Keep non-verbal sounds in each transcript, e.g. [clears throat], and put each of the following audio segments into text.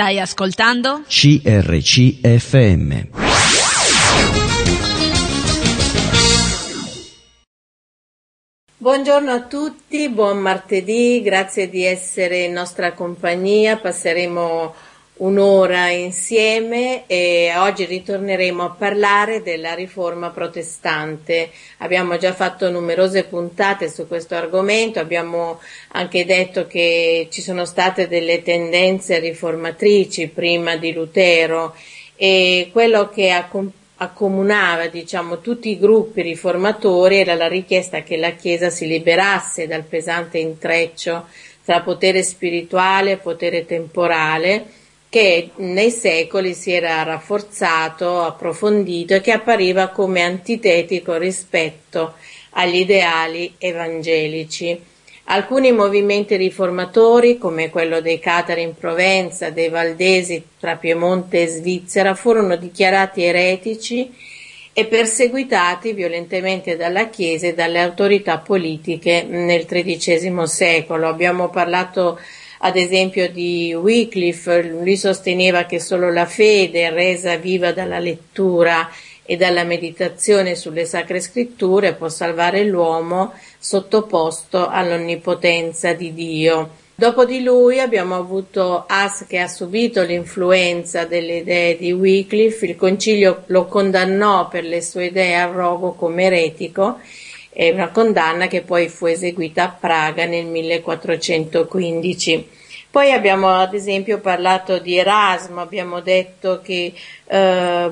Stai ascoltando? CRCFM. Buongiorno a tutti, buon martedì, grazie di essere in nostra compagnia. Passeremo un'ora insieme e oggi ritorneremo a parlare della riforma protestante. Abbiamo già fatto numerose puntate su questo argomento, abbiamo anche detto che ci sono state delle tendenze riformatrici prima di Lutero e quello che accomunava diciamo, tutti i gruppi riformatori era la richiesta che la Chiesa si liberasse dal pesante intreccio tra potere spirituale e potere temporale che nei secoli si era rafforzato, approfondito e che appariva come antitetico rispetto agli ideali evangelici. Alcuni movimenti riformatori, come quello dei Catari in Provenza, dei Valdesi tra Piemonte e Svizzera, furono dichiarati eretici e perseguitati violentemente dalla Chiesa e dalle autorità politiche nel XIII secolo. Abbiamo parlato ad esempio di Wycliffe, lui sosteneva che solo la fede resa viva dalla lettura e dalla meditazione sulle sacre scritture può salvare l'uomo sottoposto all'onnipotenza di Dio. Dopo di lui abbiamo avuto As che ha subito l'influenza delle idee di Wycliffe, il concilio lo condannò per le sue idee a rogo come eretico è una condanna che poi fu eseguita a Praga nel 1415. Poi abbiamo ad esempio parlato di Erasmo, abbiamo detto che eh,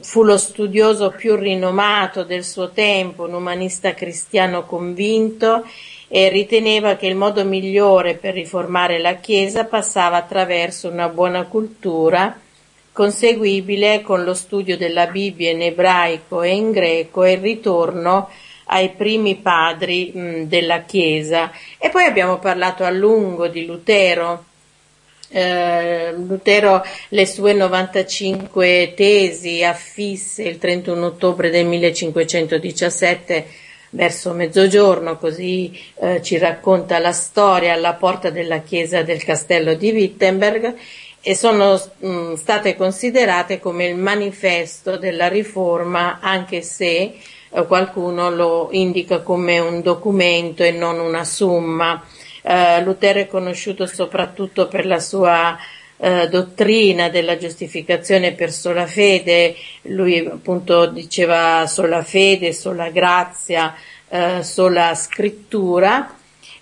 fu lo studioso più rinomato del suo tempo, un umanista cristiano convinto e riteneva che il modo migliore per riformare la Chiesa passava attraverso una buona cultura conseguibile con lo studio della Bibbia in ebraico e in greco e il ritorno ai primi padri mh, della Chiesa. E poi abbiamo parlato a lungo di Lutero. Eh, Lutero le sue 95 tesi affisse il 31 ottobre del 1517 verso mezzogiorno, così eh, ci racconta la storia alla porta della chiesa del castello di Wittenberg e sono mh, state considerate come il manifesto della riforma, anche se qualcuno lo indica come un documento e non una summa. Eh, Lutero è conosciuto soprattutto per la sua eh, dottrina della giustificazione per sola fede, lui appunto diceva sola fede, sola grazia, eh, sola scrittura.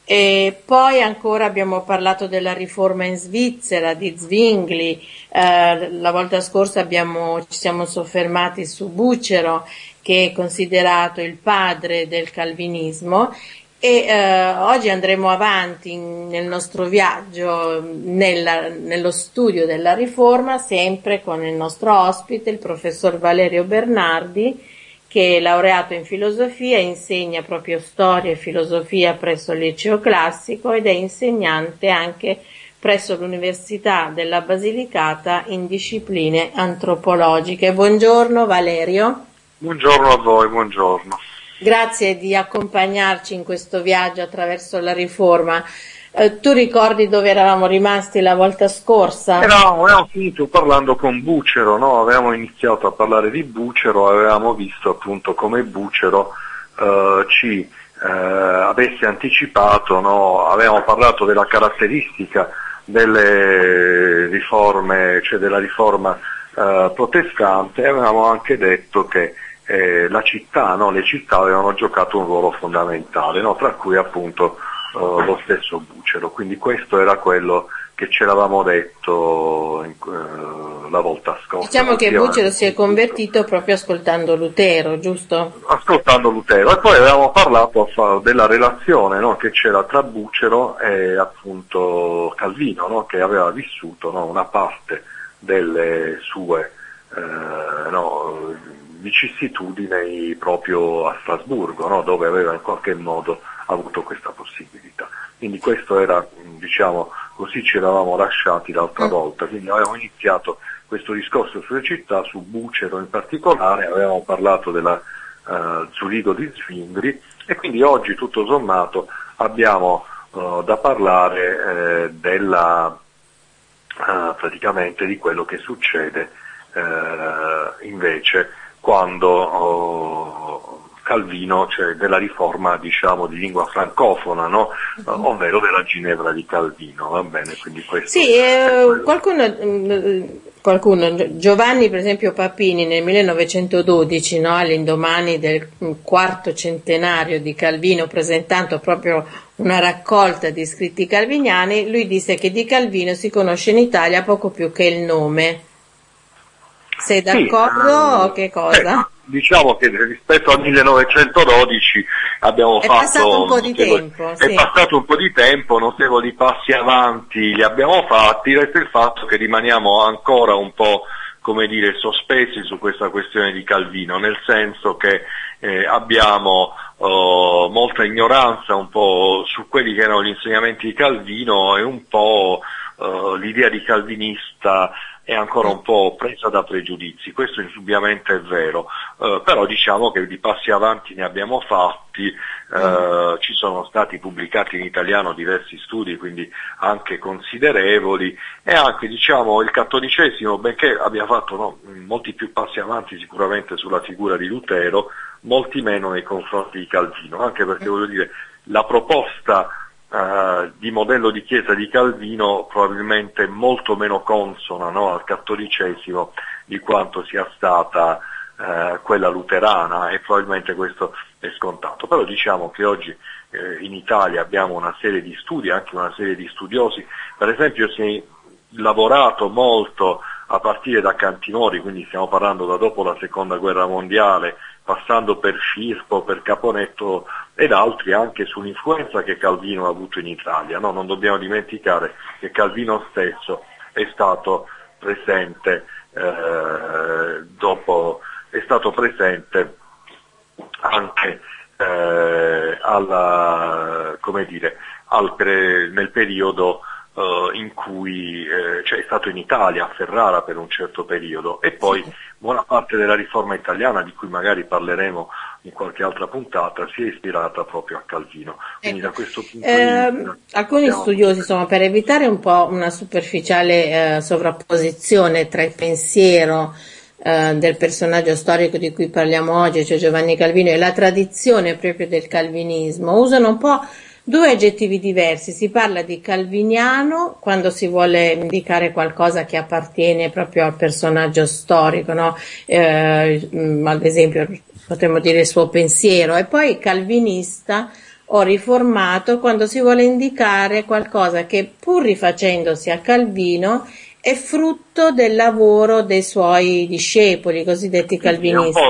E poi ancora abbiamo parlato della riforma in Svizzera di Zwingli, eh, la volta scorsa abbiamo, ci siamo soffermati su Bucero che è considerato il padre del calvinismo e eh, oggi andremo avanti nel nostro viaggio nella, nello studio della riforma sempre con il nostro ospite il professor Valerio Bernardi che è laureato in filosofia, insegna proprio storia e filosofia presso il liceo classico ed è insegnante anche presso l'Università della Basilicata in discipline antropologiche. Buongiorno Valerio. Buongiorno a voi, buongiorno. Grazie di accompagnarci in questo viaggio attraverso la riforma. Eh, tu ricordi dove eravamo rimasti la volta scorsa? No, avevamo finito parlando con Bucero, no? avevamo iniziato a parlare di Bucero, avevamo visto appunto come Bucero eh, ci eh, avesse anticipato, no? avevamo parlato della caratteristica delle riforme, cioè della riforma eh, protestante e avevamo anche detto che eh, la città, no? le città avevano giocato un ruolo fondamentale, no? tra cui appunto eh, lo stesso Bucero. Quindi questo era quello che ci eravamo detto eh, la volta scorsa. Diciamo che Bucero si è convertito proprio ascoltando Lutero, giusto? Ascoltando Lutero e poi avevamo parlato della relazione no? che c'era tra Bucero e appunto Calvino, che aveva vissuto una parte delle sue eh, no, vicissitudini proprio a Strasburgo, no? dove aveva in qualche modo avuto questa possibilità. Quindi questo era, diciamo, così ci eravamo lasciati l'altra mm. volta, quindi avevamo iniziato questo discorso sulle città, su Bucero in particolare, avevamo parlato della uh, Zurigo di Zwingli e quindi oggi tutto sommato abbiamo uh, da parlare eh, della uh, praticamente di quello che succede uh, invece quando oh, Calvino, cioè della riforma diciamo, di lingua francofona, no? uh, ovvero della Ginevra di Calvino, va bene? Quindi questo sì, eh, qualcuno, mm, qualcuno, Giovanni per esempio Papini nel 1912, no, all'indomani del quarto centenario di Calvino, presentando proprio una raccolta di scritti calviniani, lui disse che di Calvino si conosce in Italia poco più che il nome. Sei d'accordo sì, o che cosa? Eh, diciamo che rispetto al 1912 abbiamo è fatto passato un po' di tempo, è sì. passato un po' di tempo, notevoli passi avanti li abbiamo fatti, resta il fatto che rimaniamo ancora un po' come dire sospesi su questa questione di Calvino, nel senso che eh, abbiamo oh, molta ignoranza un po' su quelli che erano gli insegnamenti di Calvino e un po' oh, l'idea di calvinista è ancora un po' presa da pregiudizi, questo indubbiamente è vero, eh, però diciamo che di passi avanti ne abbiamo fatti, eh, ci sono stati pubblicati in italiano diversi studi, quindi anche considerevoli, e anche diciamo, il cattolicesimo, benché abbia fatto no, molti più passi avanti sicuramente sulla figura di Lutero, molti meno nei confronti di Calvino, anche perché voglio dire, la proposta Uh, di modello di chiesa di Calvino probabilmente molto meno consona no, al cattolicesimo di quanto sia stata uh, quella luterana e probabilmente questo è scontato. Però diciamo che oggi eh, in Italia abbiamo una serie di studi, anche una serie di studiosi, per esempio si è lavorato molto a partire da Cantinori, quindi stiamo parlando da dopo la seconda guerra mondiale, passando per Firpo, per Caponetto ed altri anche sull'influenza che Calvino ha avuto in Italia. No, non dobbiamo dimenticare che Calvino stesso è stato presente, eh, dopo, è stato presente anche eh, alla, dire, al, nel periodo Uh, in cui eh, cioè, è stato in Italia, a Ferrara per un certo periodo e poi buona parte della riforma italiana di cui magari parleremo in qualche altra puntata si è ispirata proprio a Calvino. Quindi ecco. da questo punto eh, di vista, alcuni stiamo... studiosi, insomma, per evitare un po' una superficiale eh, sovrapposizione tra il pensiero eh, del personaggio storico di cui parliamo oggi, cioè Giovanni Calvino, e la tradizione proprio del calvinismo, usano un po' Due aggettivi diversi, si parla di calviniano quando si vuole indicare qualcosa che appartiene proprio al personaggio storico, no? eh, mm, ad esempio potremmo dire il suo pensiero, e poi calvinista o riformato quando si vuole indicare qualcosa che pur rifacendosi a Calvino è frutto del lavoro dei suoi discepoli, cosiddetti calvinisti.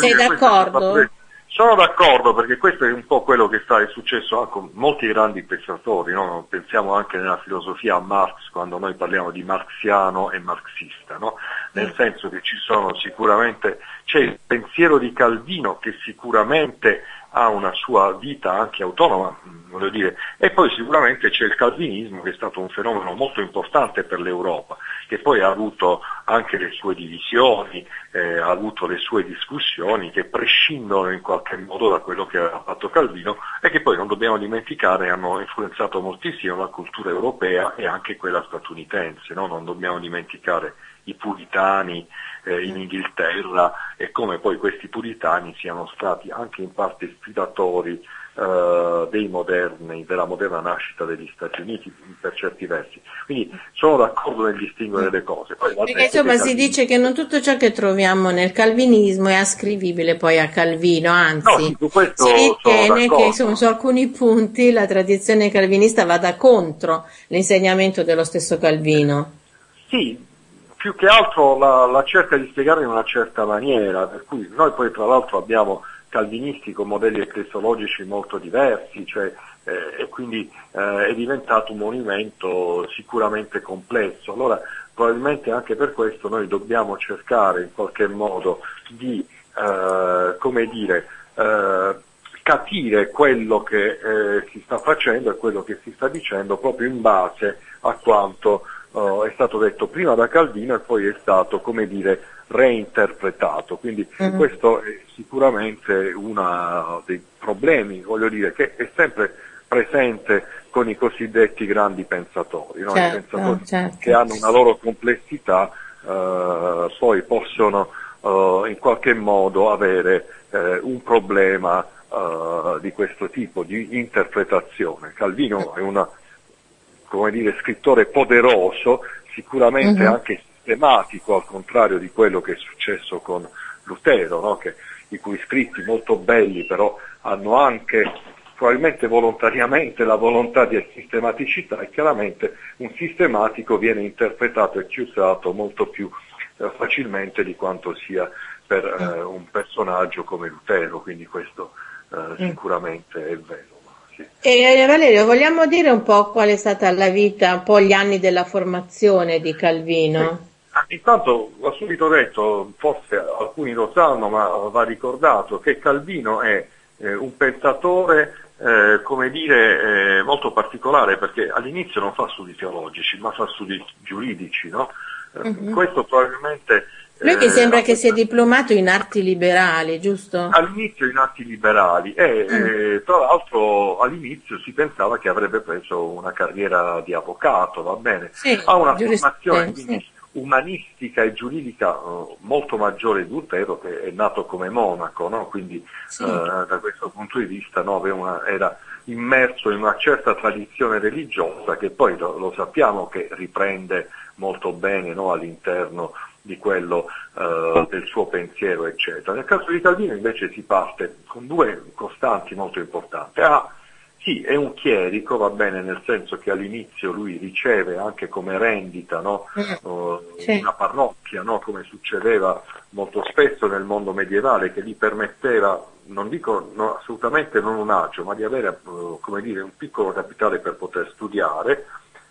Sei d'accordo? Sono d'accordo perché questo è un po' quello che sta, è successo anche con molti grandi pensatori, no? pensiamo anche nella filosofia a Marx quando noi parliamo di marxiano e marxista, no? nel senso che ci sono sicuramente, c'è il pensiero di Calvino che sicuramente ha una sua vita anche autonoma, mm, voglio dire, e poi sicuramente c'è il calvinismo che è stato un fenomeno molto importante per l'Europa, che poi ha avuto anche le sue divisioni, eh, ha avuto le sue discussioni che prescindono in qualche modo da quello che ha fatto Calvino e che poi non dobbiamo dimenticare hanno influenzato moltissimo la cultura europea e anche quella statunitense, no? non dobbiamo dimenticare i puritani eh, in Inghilterra e come poi questi puritani siano stati anche in parte ispiratori eh, dei moderni, della moderna nascita degli Stati Uniti per certi versi. Quindi sono d'accordo nel distinguere le cose. Poi, Perché insomma si Calvino... dice che non tutto ciò che troviamo nel calvinismo è ascrivibile poi a Calvino, anzi no, si ritiene che insomma, su alcuni punti la tradizione calvinista vada contro l'insegnamento dello stesso Calvino. Sì, più che altro la, la, cerca di spiegare in una certa maniera, per cui noi poi tra l'altro abbiamo calvinisti con modelli ecclesiologici molto diversi, cioè, eh, e quindi eh, è diventato un movimento sicuramente complesso. Allora probabilmente anche per questo noi dobbiamo cercare in qualche modo di, eh, come dire, eh, capire quello che eh, si sta facendo e quello che si sta dicendo proprio in base a quanto uh, è stato detto prima da Calvino e poi è stato, come dire, reinterpretato. Quindi uh-huh. questo è sicuramente uno dei problemi, voglio dire, che è sempre presente con i cosiddetti grandi pensatori, no? Certo, I pensatori certo. che hanno una loro complessità, eh, poi possono eh, in qualche modo avere eh, un problema eh, di questo tipo di interpretazione. Calvino è una, come dire, scrittore poderoso, sicuramente Mhm. anche sistematico, al contrario di quello che è successo con Lutero, no? che, i cui scritti molto belli però hanno anche probabilmente volontariamente la volontà di sistematicità e chiaramente un sistematico viene interpretato e chiusato molto più eh, facilmente di quanto sia per eh, un personaggio come Lutero, quindi questo eh, sicuramente è vero. Sì. E eh, Valerio, vogliamo dire un po' qual è stata la vita, un po' gli anni della formazione di Calvino? Ah, Intanto va subito detto, forse alcuni lo sanno, ma va ricordato che Calvino è eh, un pensatore, eh, come dire, eh, molto particolare perché all'inizio non fa studi teologici, ma fa studi giuridici, no? Mhm. Questo probabilmente... Lui mi eh, sembra che sia diplomato in arti liberali, giusto? all'inizio in atti liberali e Mm. eh, tra l'altro all'inizio si pensava che avrebbe preso una carriera di avvocato, va bene? Sì, ha una formazione sì. umanistica e giuridica eh, molto maggiore di Lutero che è nato come monaco, no? quindi Sì. eh, da questo punto di vista no, una- era immerso in una certa tradizione religiosa che poi lo, lo sappiamo che riprende molto bene no, all'interno di quello eh, del suo pensiero, eccetera. Nel caso di Calvino invece si parte con due costanti molto importanti. A, sì, è un chierico, va bene, nel senso che all'inizio lui riceve anche come rendita no, eh, Sì. una parrocchia, no, come succedeva molto spesso nel mondo medievale, che gli permetteva, non dico no, assolutamente non un agio, ma di avere come dire, un piccolo capitale per poter studiare,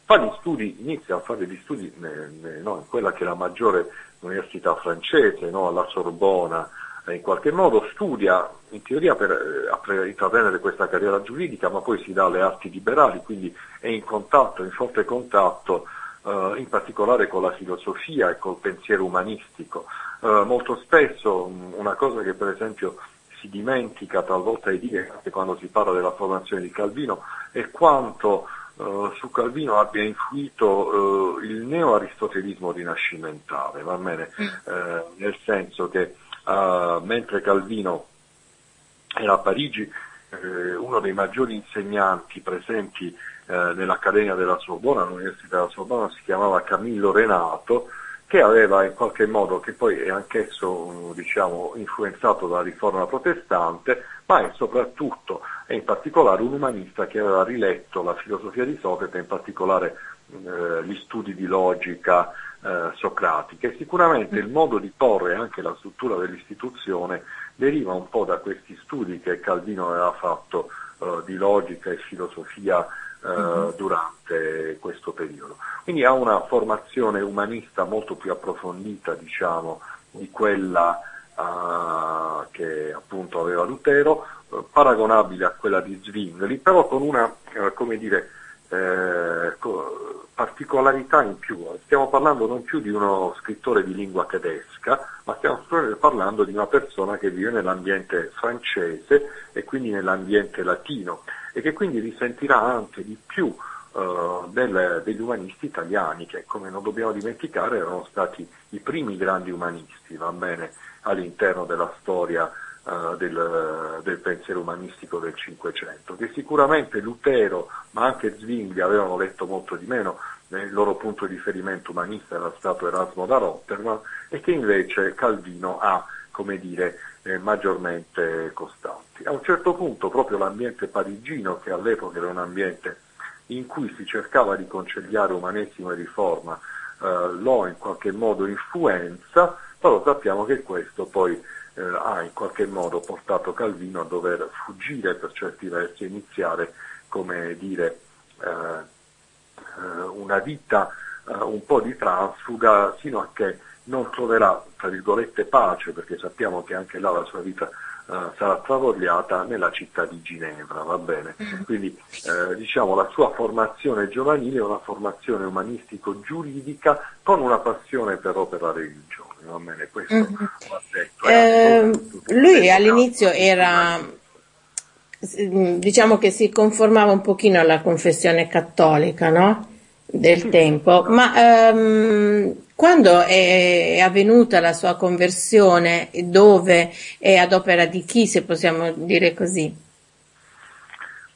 fa gli studi, inizia a fare gli studi no, in quella che è la maggiore università francese, no, alla Sorbona, eh, in qualche modo studia in teoria per eh, apre- intraprendere questa carriera giuridica, ma poi si dà alle arti liberali, quindi è in contatto, in forte contatto eh, in particolare con la filosofia e col pensiero umanistico. Eh, molto spesso una cosa che per esempio si dimentica talvolta di dire anche quando si parla della formazione di Calvino è quanto eh, su Calvino abbia influito eh, il neo-aristotelismo rinascimentale, va bene? Eh, nel senso che eh, mentre Calvino era a Parigi, uno dei maggiori insegnanti presenti nell'Accademia della Sorbona, all'Università della Sorbona, si chiamava Camillo Renato, che aveva in qualche modo, che poi è anch'esso diciamo, influenzato dalla riforma protestante, ma è soprattutto e in particolare un umanista che aveva riletto la filosofia di Socrate, in particolare eh, gli studi di logica eh, socratica e sicuramente il modo di porre anche la struttura dell'istituzione deriva un po' da questi studi che Calvino aveva fatto eh, di logica e filosofia eh, durante questo periodo. Quindi ha una formazione umanista molto più approfondita, diciamo, di quella eh, che appunto aveva Lutero, eh, paragonabile a quella di Zwingli, però con una, eh, come dire, eh, co- particolarità in più. Stiamo parlando non più di uno scrittore di lingua tedesca, ma stiamo parlando di una persona che vive nell'ambiente francese e quindi nell'ambiente latino e che quindi risentirà anche di più eh, degli umanisti italiani che come non dobbiamo dimenticare erano stati i primi grandi umanisti, bene, all'interno della storia eh, del, del pensiero umanistico del Cinquecento, che sicuramente Lutero ma anche Zwingli avevano letto molto di meno, il loro punto di riferimento umanista era stato Erasmo da Rotterdam e che invece Calvino ha, come dire, eh, maggiormente costanti. A un certo punto proprio l'ambiente parigino, che all'epoca era un ambiente in cui si cercava di conciliare umanesimo e riforma, eh, lo in qualche modo influenza, però sappiamo che questo poi eh, ha in qualche modo portato Calvino a dover fuggire per certi versi e iniziare, come dire, eh, eh, una vita eh, un po' di transfuga sino a che non troverà, tra virgolette, pace, perché sappiamo che anche là la sua vita eh, sarà travagliata nella città di Ginevra, va bene? Quindi eh, diciamo la sua formazione giovanile è una formazione umanistico-giuridica con una passione però per la religione, va bene? Questo Mhm. va detto. Eh, lui all'inizio era diciamo che si conformava un pochino alla confessione cattolica, no? Del sì, tempo, no. ma um, quando è avvenuta la sua conversione, dove e ad opera di chi, se possiamo dire così?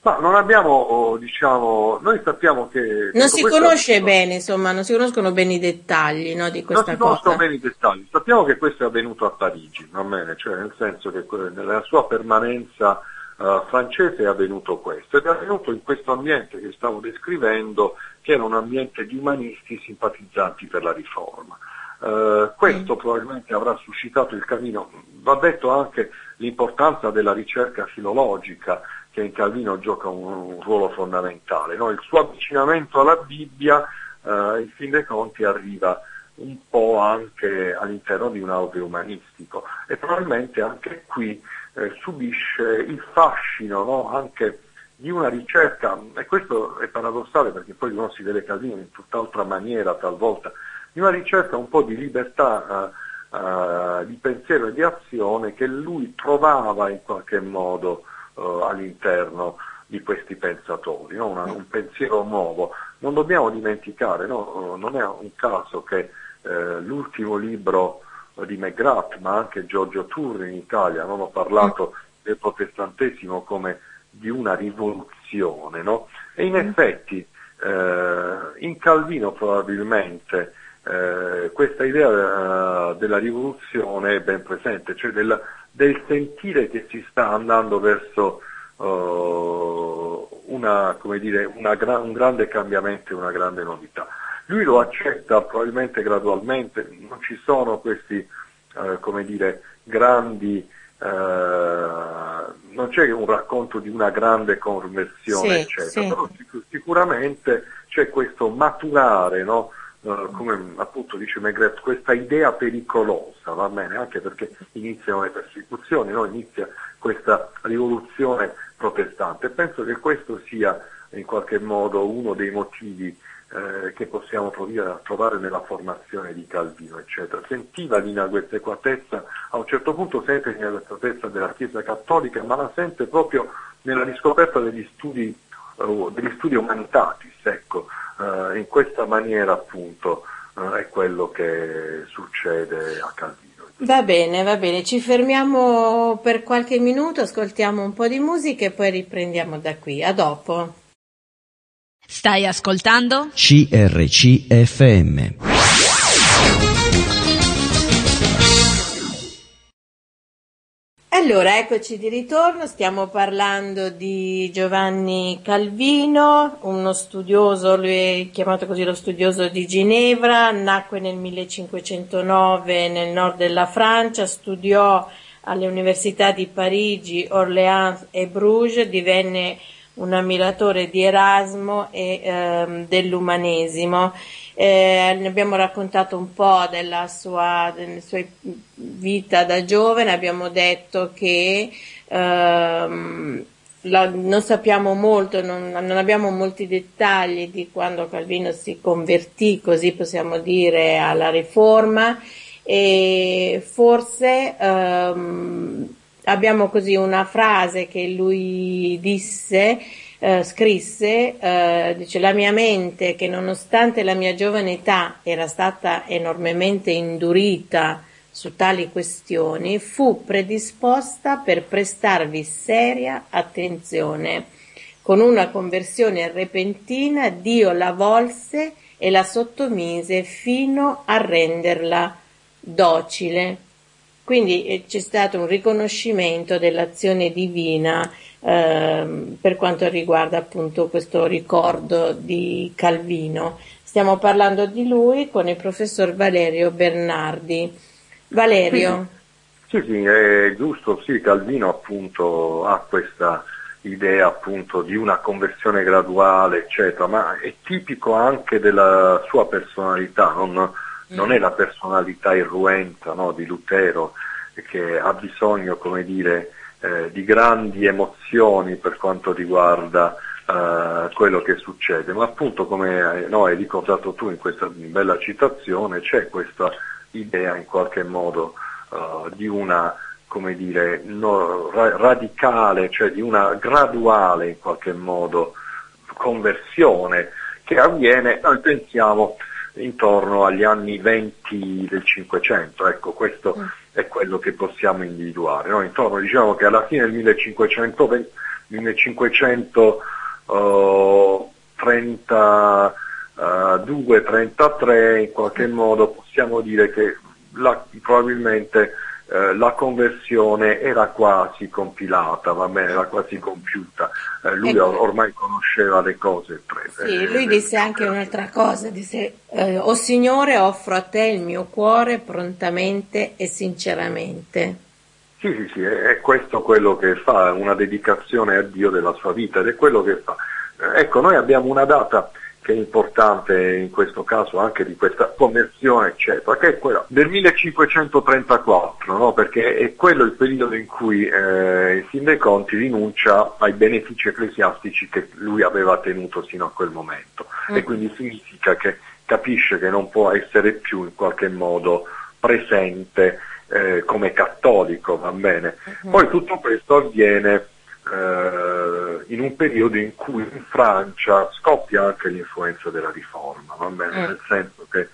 Ma non abbiamo, oh, diciamo, noi sappiamo che... Non si conosce è... bene, insomma, non si conoscono bene i dettagli no, di questa cosa. Non si conoscono bene i dettagli. Sappiamo che questo è avvenuto a Parigi, va bene? Cioè nel senso che nella sua permanenza uh, francese è avvenuto questo. Ed è avvenuto in questo ambiente che stavo descrivendo, che era un ambiente di umanisti simpatizzanti per la riforma. Uh, questo mm. probabilmente avrà suscitato il cammino. Va detto anche l'importanza della ricerca filologica che in Calvino gioca un, un ruolo fondamentale. No? Il suo avvicinamento alla Bibbia, eh, in fin dei conti, arriva un po' anche all'interno di un auge umanistico e probabilmente anche qui eh, subisce il fascino no? anche di una ricerca, e questo è paradossale perché poi uno si vede Calvino in tutt'altra maniera talvolta, di una ricerca un po' di libertà uh, uh, di pensiero e di azione che lui trovava in qualche modo uh, all'interno di questi pensatori, no? Una, un pensiero nuovo. Non dobbiamo dimenticare, no? non è un caso che l'ultimo libro di McGrath, ma anche Giorgio Turri in Italia, ho parlato del protestantesimo come di una rivoluzione, no? e in effetti eh, in Calvino probabilmente eh, questa idea eh, della rivoluzione è ben presente, cioè del, del sentire che si sta andando verso uh, una, dire, una un grande cambiamento e una grande novità. Lui lo accetta probabilmente gradualmente, non ci sono questi uh, come dire, grandi, uh, non c'è un racconto di una grande conversione, sì, eccetera, sì. però sic- sicuramente c'è questo maturare, no? Uh, come appunto dice Megret, questa idea pericolosa, va bene, anche perché iniziano le persecuzioni, no? inizia questa rivoluzione protestante. Penso che questo sia in qualche modo uno dei motivi eh, che possiamo trovare nella formazione di Calvino, eccetera. Sentiva l'inadeguatezza, a un certo punto sente l'inadeguatezza della Chiesa Cattolica, ma la sente proprio nella riscoperta degli studi, uh, degli studi umanitatis, ecco, uh, in questa maniera appunto è quello che succede a Calvino. Va bene, va bene, ci fermiamo per qualche minuto, ascoltiamo un po' di musica e poi riprendiamo da qui. A dopo. Stai ascoltando? CRCFM. Allora, eccoci di ritorno, stiamo parlando di Giovanni Calvino, uno studioso, lui è chiamato così lo studioso di Ginevra, nacque nel 1509 nel nord della Francia, studiò alle università di Parigi, Orléans e Bruges, divenne un ammiratore di Erasmo e ehm, dell'umanesimo. Eh, ne abbiamo raccontato un po' della sua, della sua vita da giovane, abbiamo detto che ehm, la, non sappiamo molto, non, non, abbiamo molti dettagli di quando Calvino si convertì, così possiamo dire, alla riforma. E forse ehm, abbiamo così una frase che lui disse eh, scrisse, eh, dice la mia mente che nonostante la mia giovane età era stata enormemente indurita su tali questioni, fu predisposta per prestarvi seria attenzione. Con una conversione repentina Dio la volse e la sottomise fino a renderla docile. Quindi eh, c'è stato un riconoscimento dell'azione divina Ehm, per quanto riguarda appunto questo ricordo di Calvino. Stiamo parlando di lui con il professor Valerio Bernardi. Valerio. Sì, sì, è giusto, sì, Calvino appunto ha questa idea appunto di una conversione graduale, eccetera, ma è tipico anche della sua personalità, non, non è la personalità irruenta no, di Lutero che ha bisogno, come dire, eh, di grandi emozioni per quanto riguarda eh, quello che succede, ma appunto come no, hai ricordato tu in questa bella citazione c'è questa idea in qualche modo uh, di una come dire, no, ra- radicale, cioè di una graduale in qualche modo conversione che avviene, noi pensiamo, intorno agli anni 20 del Cinquecento, ecco questo mm. è quello che possiamo individuare, no? intorno diciamo che alla fine del 1520, 1532-33 in qualche modo possiamo dire che la, probabilmente eh, la conversione era quasi compilata, va bene, era quasi compiuta. Eh, lui ecco. ormai conosceva le cose prese. Sì, lui disse anche un'altra cosa, disse, eh, O Signore offro a te il mio cuore prontamente e sinceramente. Sì, sì, sì, è questo quello che fa, una dedicazione a Dio della sua vita ed è quello che fa. Eh, ecco, noi abbiamo una data che è importante in questo caso anche di questa conversione, eccetera, che è quella del 1534, no? perché è quello il periodo in cui eh, il Sin dei Conti rinuncia ai benefici ecclesiastici che lui aveva tenuto sino a quel momento mm. e quindi significa che capisce che non può essere più in qualche modo presente eh, come cattolico, va bene. Mm-hmm. Poi tutto questo avviene eh, in un periodo in cui in Francia scoppia anche l'influenza della riforma, mm. nel senso che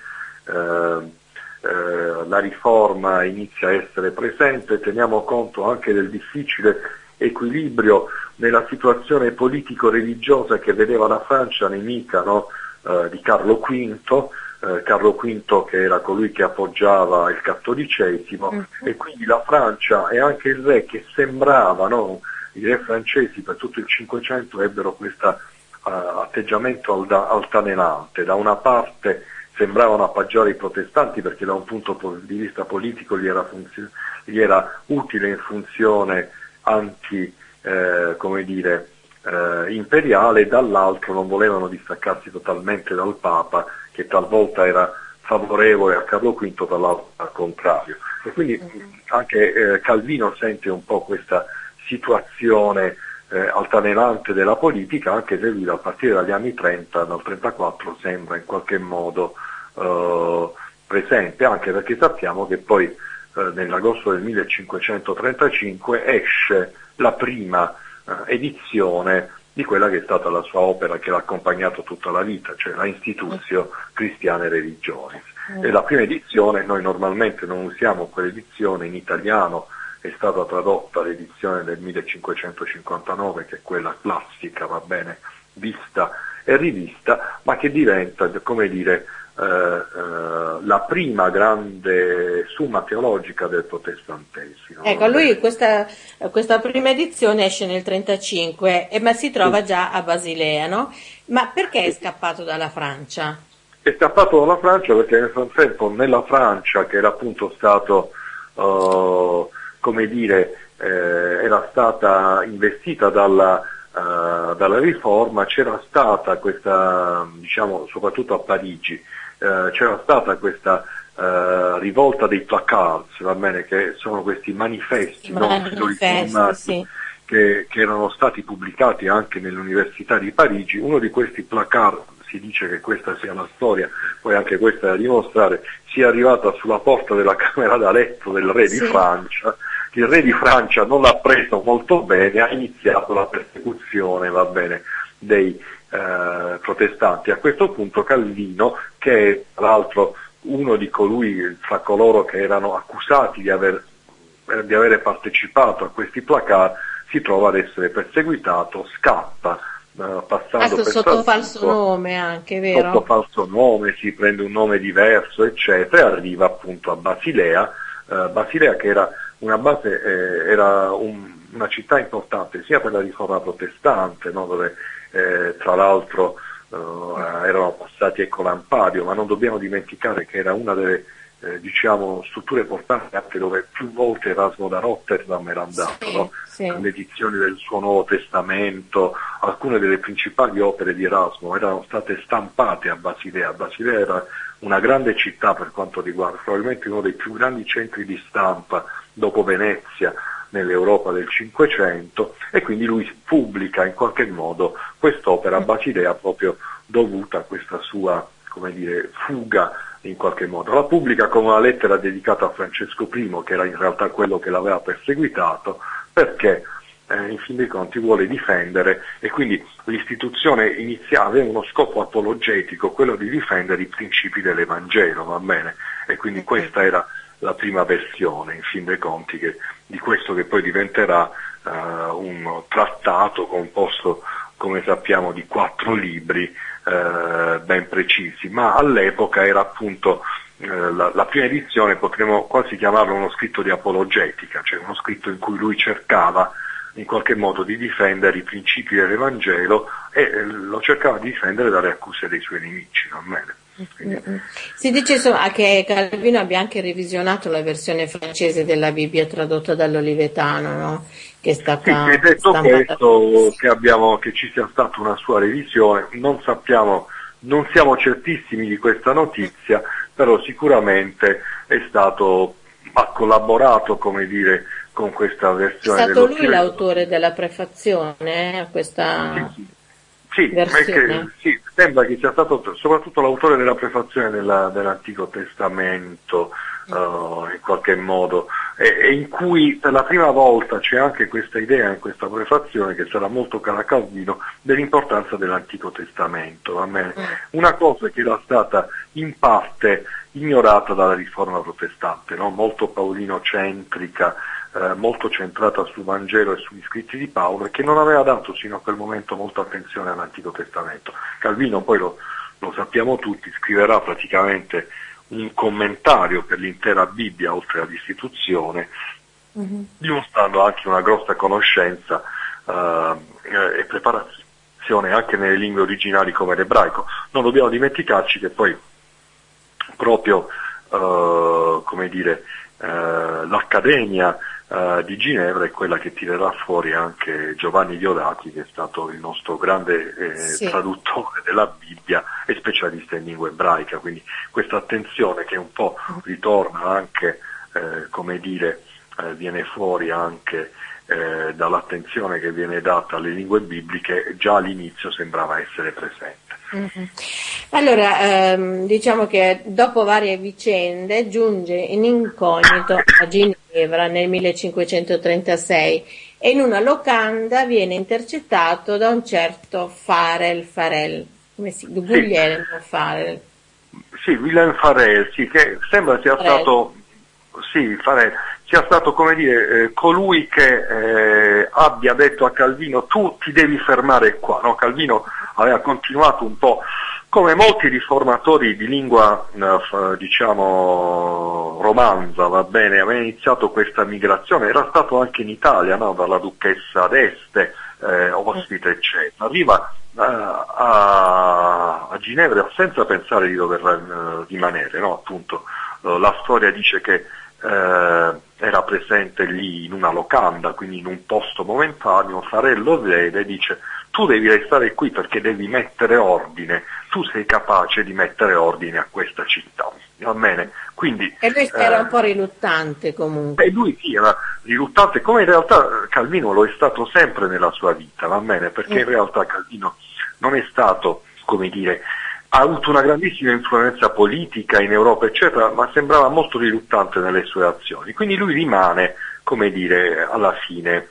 eh, eh, la riforma inizia a essere presente, teniamo conto anche del difficile equilibrio nella situazione politico-religiosa che vedeva la Francia nemica no, eh, di Carlo V, eh, Carlo V che era colui che appoggiava il cattolicesimo mm. e quindi la Francia e anche il re che sembrava no, i re francesi per tutto il Cinquecento ebbero questo uh, atteggiamento alda, altalenante, da una parte sembravano appoggiare i protestanti perché da un punto di vista politico gli era, funzio- gli era utile in funzione anti, eh, come dire, eh, imperiale, dall'altro non volevano distaccarsi totalmente dal Papa che talvolta era favorevole a Carlo V, dall'altro al contrario. E quindi anche eh, Calvino sente un po' questa situazione eh, altalenante della politica, anche se lui a partire dagli anni 30, dal 34, sembra in qualche modo eh, presente, anche perché sappiamo che poi eh, nell'agosto del 1535 esce la prima eh, edizione di quella che è stata la sua opera che l'ha accompagnato tutta la vita, cioè la Institutio Cristiane Religionis. Mm. E la prima edizione, noi normalmente non usiamo quell'edizione in italiano è stata tradotta l'edizione del 1559, che è quella classica, va bene, vista e rivista, ma che diventa, come dire, eh, eh, la prima grande summa teologica del protestantesimo. Ecco, lui questa, questa prima edizione esce nel 1935, eh, ma si trova già a Basilea, no? Ma perché è scappato dalla Francia? È scappato dalla Francia perché nel frattempo nella Francia, che era appunto stato... Come dire, eh, era stata investita dalla, uh, dalla, riforma, c'era stata questa, diciamo, soprattutto a Parigi, uh, c'era stata questa uh, rivolta dei placards, va bene, che sono questi manifesti, manifesti no, sì. che, che erano stati pubblicati anche nell'Università di Parigi. Uno di questi placard si dice che questa sia la storia, poi anche questa è da dimostrare, sia arrivata sulla porta della camera da letto del re sì. di Francia il re di Francia non l'ha preso molto bene, ha iniziato la persecuzione bene, dei eh, protestanti. A questo punto Calvino, che è tra l'altro uno di colui fra coloro che erano accusati di aver, di avere partecipato a questi placard, si trova ad essere perseguitato, scappa. Uh, passando per sotto falso nome anche, vero? Sotto falso nome, si prende un nome diverso, eccetera, e arriva appunto a Basilea, uh, Basilea che era una base eh, era un, una città importante sia per la riforma protestante, no, dove eh, tra l'altro eh, erano passati ecco Lampadio, ma non dobbiamo dimenticare che era una delle eh, diciamo, strutture portanti anche dove più volte Erasmo da Rotterdam era andato, sì, no? sì. le edizioni del suo Nuovo Testamento, alcune delle principali opere di Erasmo erano state stampate a Basilea. Basilea era una grande città per quanto riguarda, probabilmente uno dei più grandi centri di stampa dopo Venezia nell'Europa del Cinquecento e quindi lui pubblica in qualche modo quest'opera a Basilea proprio dovuta a questa sua dire, fuga in qualche modo. La pubblica come una lettera dedicata a Francesco I, che era in realtà quello che l'aveva perseguitato, perché eh, in fin dei conti vuole difendere e quindi l'istituzione iniziale aveva uno scopo apologetico, quello di difendere i principi dell'Evangelo, va bene? E quindi questa era la prima versione, in fin dei conti, che, di questo che poi diventerà eh, un trattato composto, come sappiamo, di quattro libri eh, ben precisi, ma all'epoca era appunto eh, la, la, prima edizione, potremmo quasi chiamarlo uno scritto di apologetica, cioè uno scritto in cui lui cercava in qualche modo di difendere i principi dell'Evangelo e eh, lo cercava di difendere dalle accuse dei suoi nemici, non bene. Si dice che Calvino abbia anche revisionato la versione francese della Bibbia tradotta dall'Olivetano, no? che è stata... Sì, è detto questo che, abbiamo, che ci sia stata una sua revisione, non sappiamo, non siamo certissimi di questa notizia, però sicuramente è stato, ha collaborato, come dire, con questa versione. È stato lui l'autore della prefazione a questa sì, sì. Che, sì, sembra che sia stato soprattutto l'autore della prefazione della, dell'Antico Testamento uh, in qualche modo e, e, in cui per la prima volta c'è anche questa idea in questa prefazione che sarà molto cara a Calvino dell'importanza dell'Antico Testamento. Mm. Una cosa che era stata in parte ignorata dalla riforma protestante, no? molto paolino-centrica, eh, molto centrata sul Vangelo e sugli scritti di Paolo e che non aveva dato sino a quel momento molta attenzione all'Antico Testamento. Calvino poi lo, lo sappiamo tutti, scriverà praticamente un commentario per l'intera Bibbia oltre all'istituzione, mm-hmm. dimostrando anche una grossa conoscenza uh, e preparazione anche nelle lingue originali come l'ebraico. Non dobbiamo dimenticarci che poi proprio come dire, uh, l'Accademia uh, di Ginevra è quella che tirerà fuori anche Giovanni Diodati, che è stato il nostro grande eh, sì. traduttore della Bibbia e specialista in lingua ebraica. Quindi questa attenzione che un po' ritorna anche, eh, come dire, eh, viene fuori anche eh, dall'attenzione che viene data alle lingue bibliche, già all'inizio sembrava essere presente. Mm-hmm. Allora, ehm, diciamo che dopo varie vicende giunge in incognito a Ginevra nel 1536 e in una locanda viene intercettato da un certo Farel Farel, come si chiama? Guglielmo sì. Farel. Sì, Willem Farel, sì, che sembra sia Farel. stato, sì, Farel, sia stato come dire, eh, colui che eh, abbia detto a Calvino tu ti devi fermare qua, no? Calvino aveva continuato un po' come molti riformatori di lingua eh, diciamo romanza, va bene, aveva iniziato questa migrazione, era stato anche in Italia, no? dalla duchessa d'Este, eh, ospite eccetera, arriva eh, a, a, Ginevra senza pensare di dover uh, rimanere, no? appunto uh, la storia dice che uh, era presente lì in una locanda, quindi in un posto momentaneo, Farello vede e dice tu devi restare qui perché devi mettere ordine, tu sei capace di mettere ordine a questa città. Va bene? Quindi, e lui era eh, un po' riluttante comunque. E lui sì, era riluttante, come in realtà Calvino lo è stato sempre nella sua vita, va bene? Perché mm. in realtà Calvino non è stato, come dire, ha avuto una grandissima influenza politica in Europa, eccetera, ma sembrava molto riluttante nelle sue azioni. Quindi lui rimane, come dire, alla fine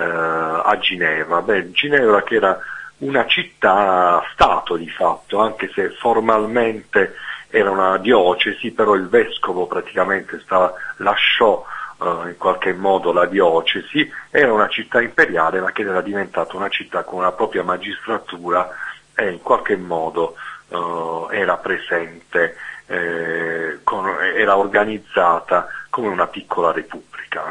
a Ginevra. Beh, Ginevra che era una città-stato di fatto, anche se formalmente era una diocesi, però il vescovo praticamente stava, lasciò uh, in qualche modo la diocesi, era una città imperiale ma che era diventata una città con una propria magistratura e in qualche modo uh, era presente, eh, con, era organizzata come una piccola repubblica.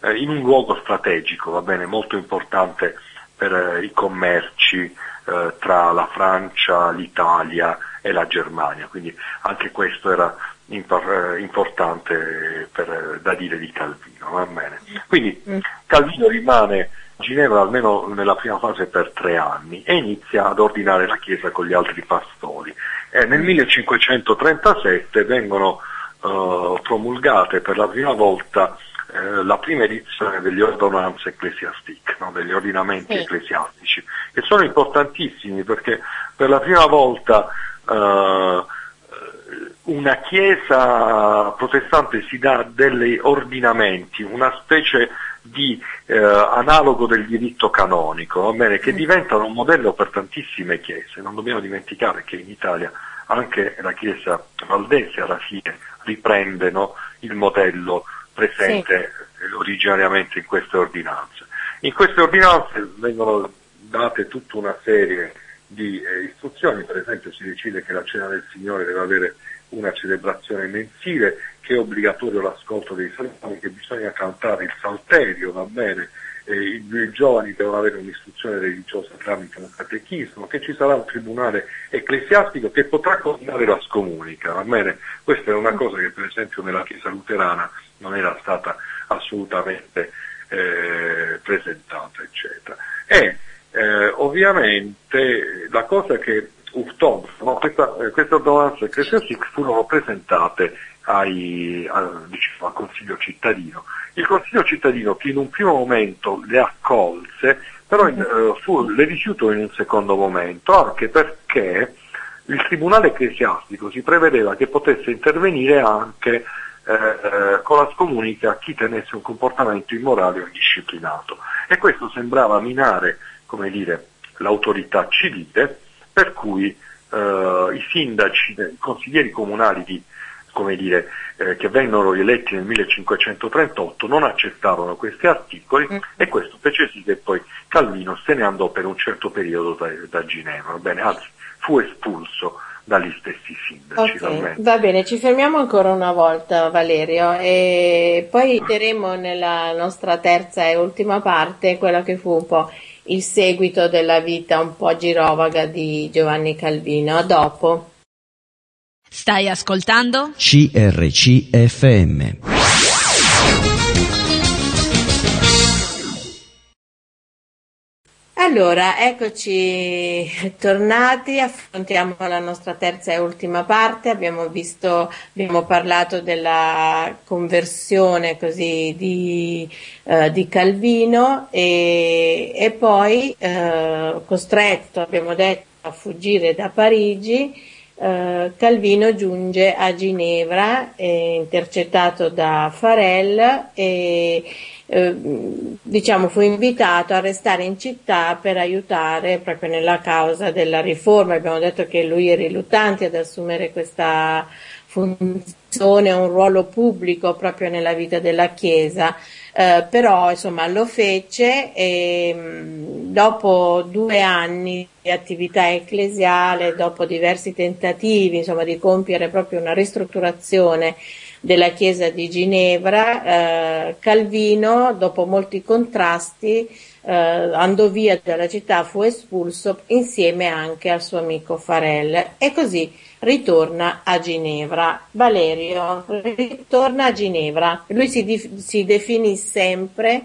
Eh, in un luogo strategico, va bene, molto importante per eh, i commerci eh, tra la Francia, l'Italia e la Germania, quindi anche questo era eh, importante per, da dire di Calvino, va bene. Quindi mm. Calvino rimane a Ginevra almeno nella prima fase per tre anni e inizia ad ordinare la Chiesa con gli altri pastori. E nel 1537 vengono uh, promulgate per la prima volta eh, la prima edizione degli ordonanze ecclesiastique, no? degli ordinamenti sì. ecclesiastici, che sono importantissimi perché per la prima volta eh, una chiesa protestante si dà degli ordinamenti, una specie di eh, analogo del diritto canonico, bene, che mm. diventano un modello per tantissime chiese. Non dobbiamo dimenticare che in Italia anche la chiesa valdese alla fine riprende no, il modello presente sì. originariamente in queste ordinanze. In queste ordinanze vengono date tutta una serie di eh, istruzioni, per esempio si decide che la cena del Signore deve avere una celebrazione mensile, che è obbligatorio l'ascolto dei salmi, che bisogna cantare il salterio, va bene, i, i, giovani devono avere un'istruzione religiosa tramite un catechismo, che ci sarà un tribunale ecclesiastico che potrà coordinare la scomunica, va bene? Questa è una cosa che per esempio nella Chiesa luterana non era stata assolutamente eh, presentata, eccetera. E eh, ovviamente la cosa che urtò, no, questa, eh, queste ordonanze ecclesiastiche furono presentate ai, a, diciamo, al Consiglio cittadino. Il Consiglio cittadino che in un primo momento le accolse, però in, eh, fu, le rifiutò in un secondo momento, anche perché il Tribunale ecclesiastico si prevedeva che potesse intervenire anche eh, eh, con la scomunica a chi tenesse un comportamento immorale o indisciplinato. E questo sembrava minare, come dire, l'autorità civile, per cui eh, i sindaci, i consiglieri comunali di, dire, eh, che vennero eletti nel 1538 non accettarono questi articoli mm. e questo fece sì che poi Calvino se ne andò per un certo periodo da, da Ginevra, bene, anzi fu espulso dagli stessi sindaci. Okay, va bene, ci fermiamo ancora una volta Valerio e poi vedremo nella nostra terza e ultima parte quella che fu un po' il seguito della vita un po' girovaga di Giovanni Calvino. A dopo. Stai ascoltando? CRCFM. Allora, eccoci tornati, affrontiamo la nostra terza e ultima parte, abbiamo visto, abbiamo parlato della conversione così di, eh, di Calvino e, e poi eh, costretto, abbiamo detto, a fuggire da Parigi, eh, Calvino giunge a Ginevra, intercettato da Farel e eh, diciamo, fu invitato a restare in città per aiutare proprio nella causa della riforma. Abbiamo detto che lui è riluttante ad assumere questa funzione, un ruolo pubblico proprio nella vita della Chiesa, eh, però insomma lo fece e mm, dopo due anni di attività ecclesiale, dopo diversi tentativi insomma, di compiere proprio una ristrutturazione della chiesa di Ginevra, eh, Calvino, dopo molti contrasti, eh, andò via dalla città, fu espulso insieme anche al suo amico Farel e così ritorna a Ginevra. Valerio ritorna a Ginevra, lui si, dif- si definì sempre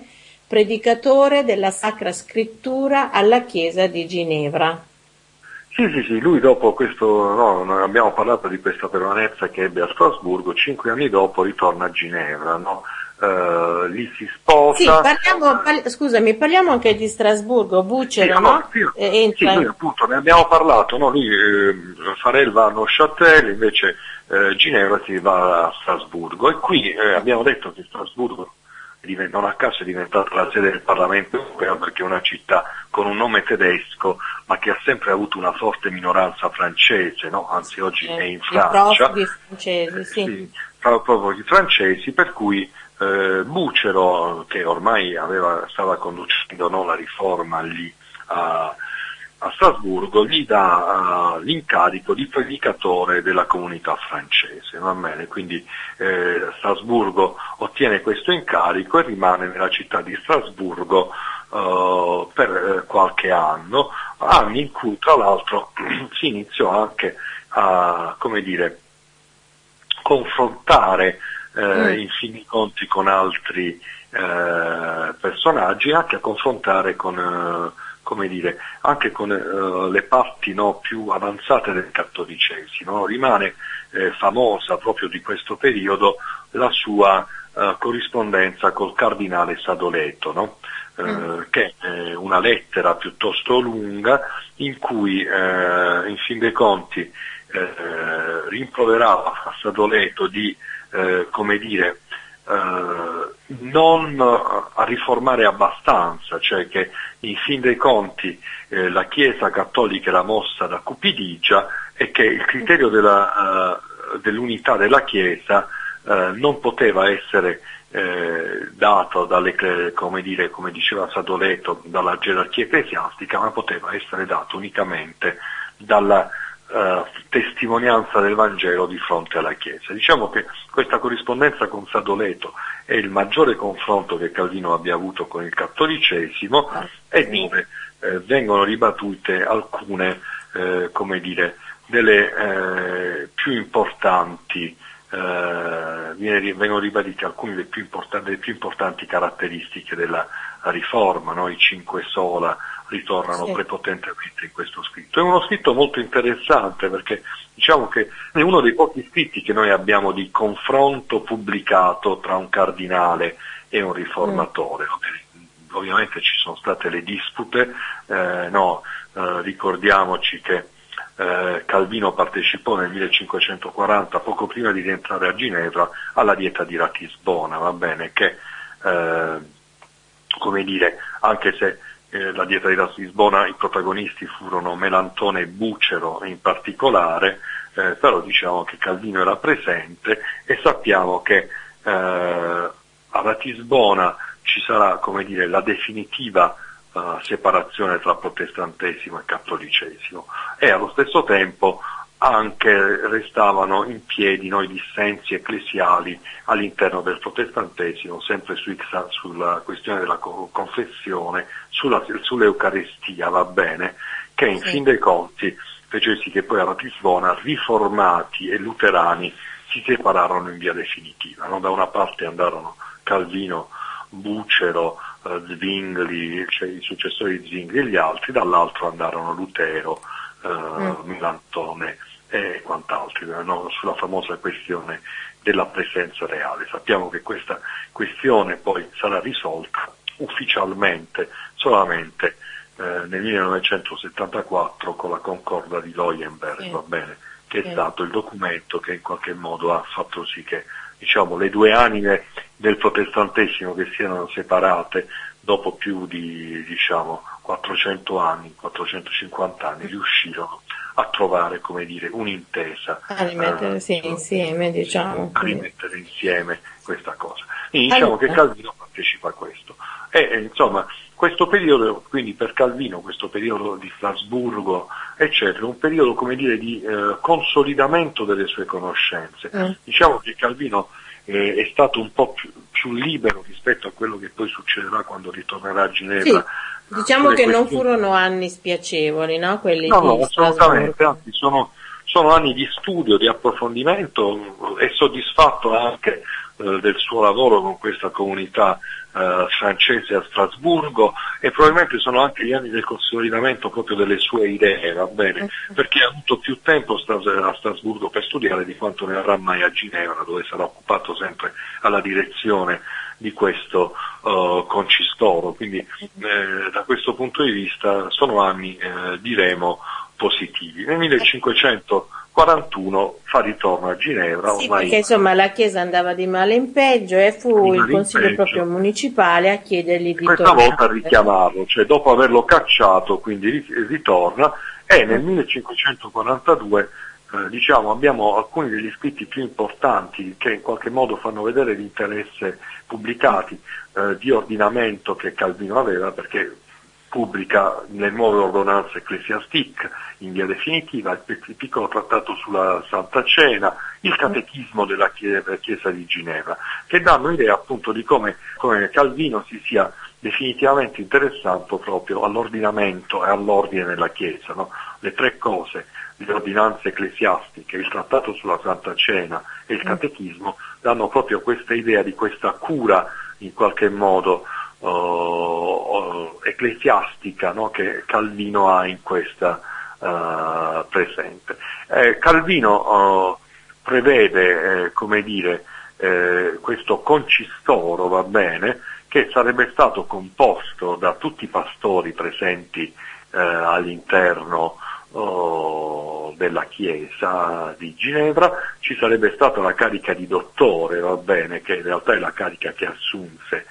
predicatore della Sacra Scrittura alla Chiesa di Ginevra. Sì, sì, sì, lui dopo questo, no, abbiamo parlato di questa permanenza che ebbe a Strasburgo, cinque anni dopo ritorna a Ginevra, no? Uh, lì si sposa. Sì, parliamo, parli, scusami, parliamo anche di Strasburgo, Bucero, sì, allora, no? Sì, entra... sì, noi appunto ne abbiamo parlato, no? Lui, eh, Farel va a Neuchâtel, invece eh, Ginevra si va a Strasburgo e qui eh, abbiamo detto che Strasburgo non a caso è diventata la sede del Parlamento europeo perché è una città con un nome tedesco ma che ha sempre avuto una forte minoranza francese, no? anzi oggi è in Francia. I francesi, sì. sì proprio i francesi, per cui eh, Bucero, che ormai aveva, stava conducendo no, la riforma lì a, a Strasburgo gli dà uh, l'incarico di predicatore della comunità francese, va bene? Quindi eh, Strasburgo ottiene questo incarico e rimane nella città di Strasburgo uh, per eh, qualche anno, anni in cui tra l'altro [clears throat] si iniziò anche a, come dire, confrontare eh, mm. in fin dei conti con altri eh, personaggi, anche a confrontare con come dire, anche con uh, le parti no, più avanzate del cattolicesimo. Rimane eh, famosa proprio di questo periodo la sua uh, corrispondenza col cardinale Sadoleto, no? uh, mm. che è una lettera piuttosto lunga in cui in fin dei conti eh, rimproverava a Sadoleto di, eh, come dire, eh, non a riformare abbastanza, cioè che in fin dei conti eh, la Chiesa cattolica era mossa da cupidigia e che il criterio della, uh, dell'unità della Chiesa uh, non poteva essere eh, dato dalle, come, dire, come diceva Sadoleto, dalla gerarchia ecclesiastica, ma poteva essere dato unicamente dalla uh, testimonianza del Vangelo di fronte alla Chiesa. Diciamo che questa corrispondenza con Sadoleto è il maggiore confronto che Calvino abbia avuto con il cattolicesimo e dove eh, vengono ribattute alcune, eh, come dire, delle eh, più importanti eh, vengono ribadite alcune delle più, delle più, importanti caratteristiche della riforma, no? i cinque sola ritornano sì. prepotentemente in questo scritto. È uno scritto molto interessante perché diciamo che è uno dei pochi scritti che noi abbiamo di confronto pubblicato tra un cardinale e un riformatore. Mm. Ovviamente ci sono state le dispute, eh, no, eh, ricordiamoci che eh, Calvino partecipò nel 1540, poco prima di rientrare a Ginevra, alla dieta di Ratisbona, va bene, che eh, come dire, anche se eh, la dieta di Ratisbona i protagonisti furono Melantone e Bucero in particolare, eh, però diciamo che Calvino era presente e sappiamo che eh, a Ratisbona ci sarà come dire, la definitiva uh, separazione tra protestantesimo e cattolicesimo e allo stesso tempo anche restavano in piedi noi dissensi ecclesiali all'interno del protestantesimo, sempre su, sulla questione della confessione, sulla, sull'Eucaristia, va bene, che in sì. fin dei conti fece sì che poi a Ratisbona riformati e luterani si separarono in via definitiva. No? Da una parte andarono Calvino, Bucero, Zwingli, cioè i successori di Zwingli e gli altri, dall'altro andarono Lutero, eh, mm. Milantone e quant'altri, no? sulla famosa questione della presenza reale. Sappiamo che questa questione poi sarà risolta ufficialmente solamente eh, nel 1974 con la concorda di Leuenberg, sì. va bene, che sì. è stato il documento che in qualche modo ha fatto sì che diciamo, le due anime del protestantesimo che si erano separate dopo più di diciamo, 400 anni, 450 anni, riuscirono a trovare come dire, un'intesa. A rimettere eh, insieme, diciamo. A rimettere insieme questa cosa. Quindi diciamo allora. che Calvino partecipa a questo. E insomma, questo periodo, quindi per Calvino, questo periodo di Strasburgo, eccetera, un periodo come dire di eh, consolidamento delle sue conoscenze. Mm. Diciamo che Calvino eh, è stato un po' più, più, libero rispetto a quello che poi succederà quando ritornerà a Ginevra. Sì, diciamo che non furono anni spiacevoli, no? Quelli no, no, assolutamente, anzi sono, sono anni di studio, di approfondimento e soddisfatto anche eh, del suo lavoro con questa comunità eh, francese a Strasburgo e probabilmente sono anche gli anni del consolidamento proprio delle sue idee, va bene? Mm. Perché ha avuto più tempo a Strasburgo per studiare di quanto ne avrà mai a Ginevra, dove sarà occupato sempre alla direzione di questo uh, concistoro. Quindi eh, da questo punto di vista sono anni, eh, diremo, positivi. Nel 1500 41 fa ritorno a Ginevra. Sì, perché insomma la Chiesa andava di male in peggio e fu il Consiglio proprio municipale a chiedergli di Questa tornare. volta a richiamarlo, cioè dopo averlo cacciato quindi ritorna e nel 1542 eh, diciamo, abbiamo alcuni degli scritti più importanti che in qualche modo fanno vedere l'interesse pubblicati eh, di ordinamento che Calvino aveva perché pubblica le nuove ordonanze ecclesiastiche in via definitiva, il piccolo trattato sulla Santa Cena, il catechismo della Chiesa di Ginevra, che danno idea appunto di come, come Calvino si sia definitivamente interessato proprio all'ordinamento e all'ordine nella Chiesa. No? Le tre cose, le ordinanze ecclesiastiche, il trattato sulla Santa Cena e il catechismo, danno proprio questa idea di questa cura in qualche modo uh, ecclesiastica no? che Calvino ha in questa uh, presente. Eh, Calvino uh, prevede, eh, come dire, eh, questo concistoro, va bene, che sarebbe stato composto da tutti i pastori presenti all'interno della Chiesa di Ginevra, ci sarebbe stata la carica di dottore, va bene, che in realtà è la carica che assunse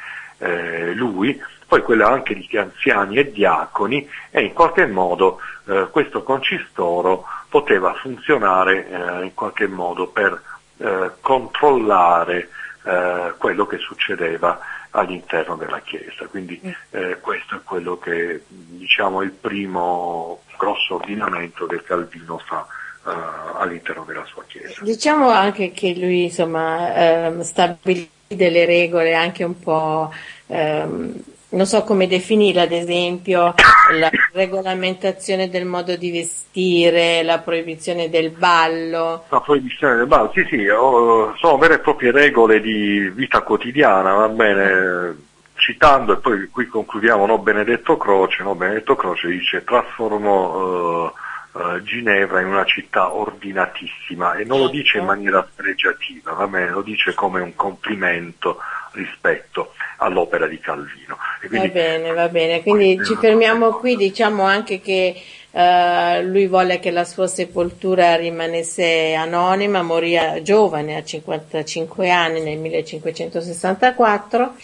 eh, lui, poi quella anche di anziani e diaconi e in qualche modo eh, questo concistoro poteva funzionare eh, in qualche modo per eh, controllare eh, quello che succedeva all'interno della Chiesa. Quindi mm. eh, questo è quello che diciamo è il primo grosso ordinamento che Calvino fa uh, all'interno della sua Chiesa. Diciamo anche che lui insomma, ehm, stabilì delle regole anche un po' ehm, non so come definire, ad esempio, la regolamentazione del modo di vestire, la proibizione del ballo. La proibizione del ballo, sì, sì, sono vere e proprie regole di vita quotidiana, va bene, citando, e poi qui concludiamo, no, Benedetto Croce, no, Benedetto Croce dice trasformò uh, uh, Ginevra in una città ordinatissima e non lo dice in maniera spregiativa, va bene, lo dice come un complimento rispetto all'opera di Calvino. Quindi, va bene, va bene, quindi ci fermiamo qui, diciamo anche che uh, lui volle che la sua sepoltura rimanesse anonima, morì giovane a 55 anni nel 1564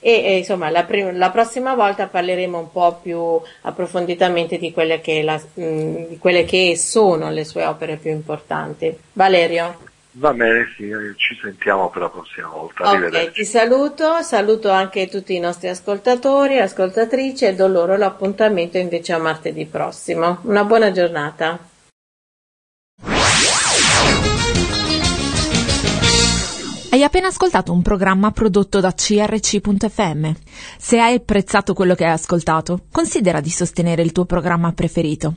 e, e insomma la, prim- la, prossima volta parleremo un po' più approfonditamente di quelle, che la, mh, di quelle che sono le sue opere più importanti. Valerio? Va bene, sì, ci sentiamo per la prossima volta. Ok, ti saluto, saluto anche tutti i nostri ascoltatori e ascoltatrici e do loro l'appuntamento invece a martedì prossimo. Una buona giornata. Hai appena ascoltato un programma prodotto da crc.fm. Se hai apprezzato quello che hai ascoltato, considera di sostenere il tuo programma preferito.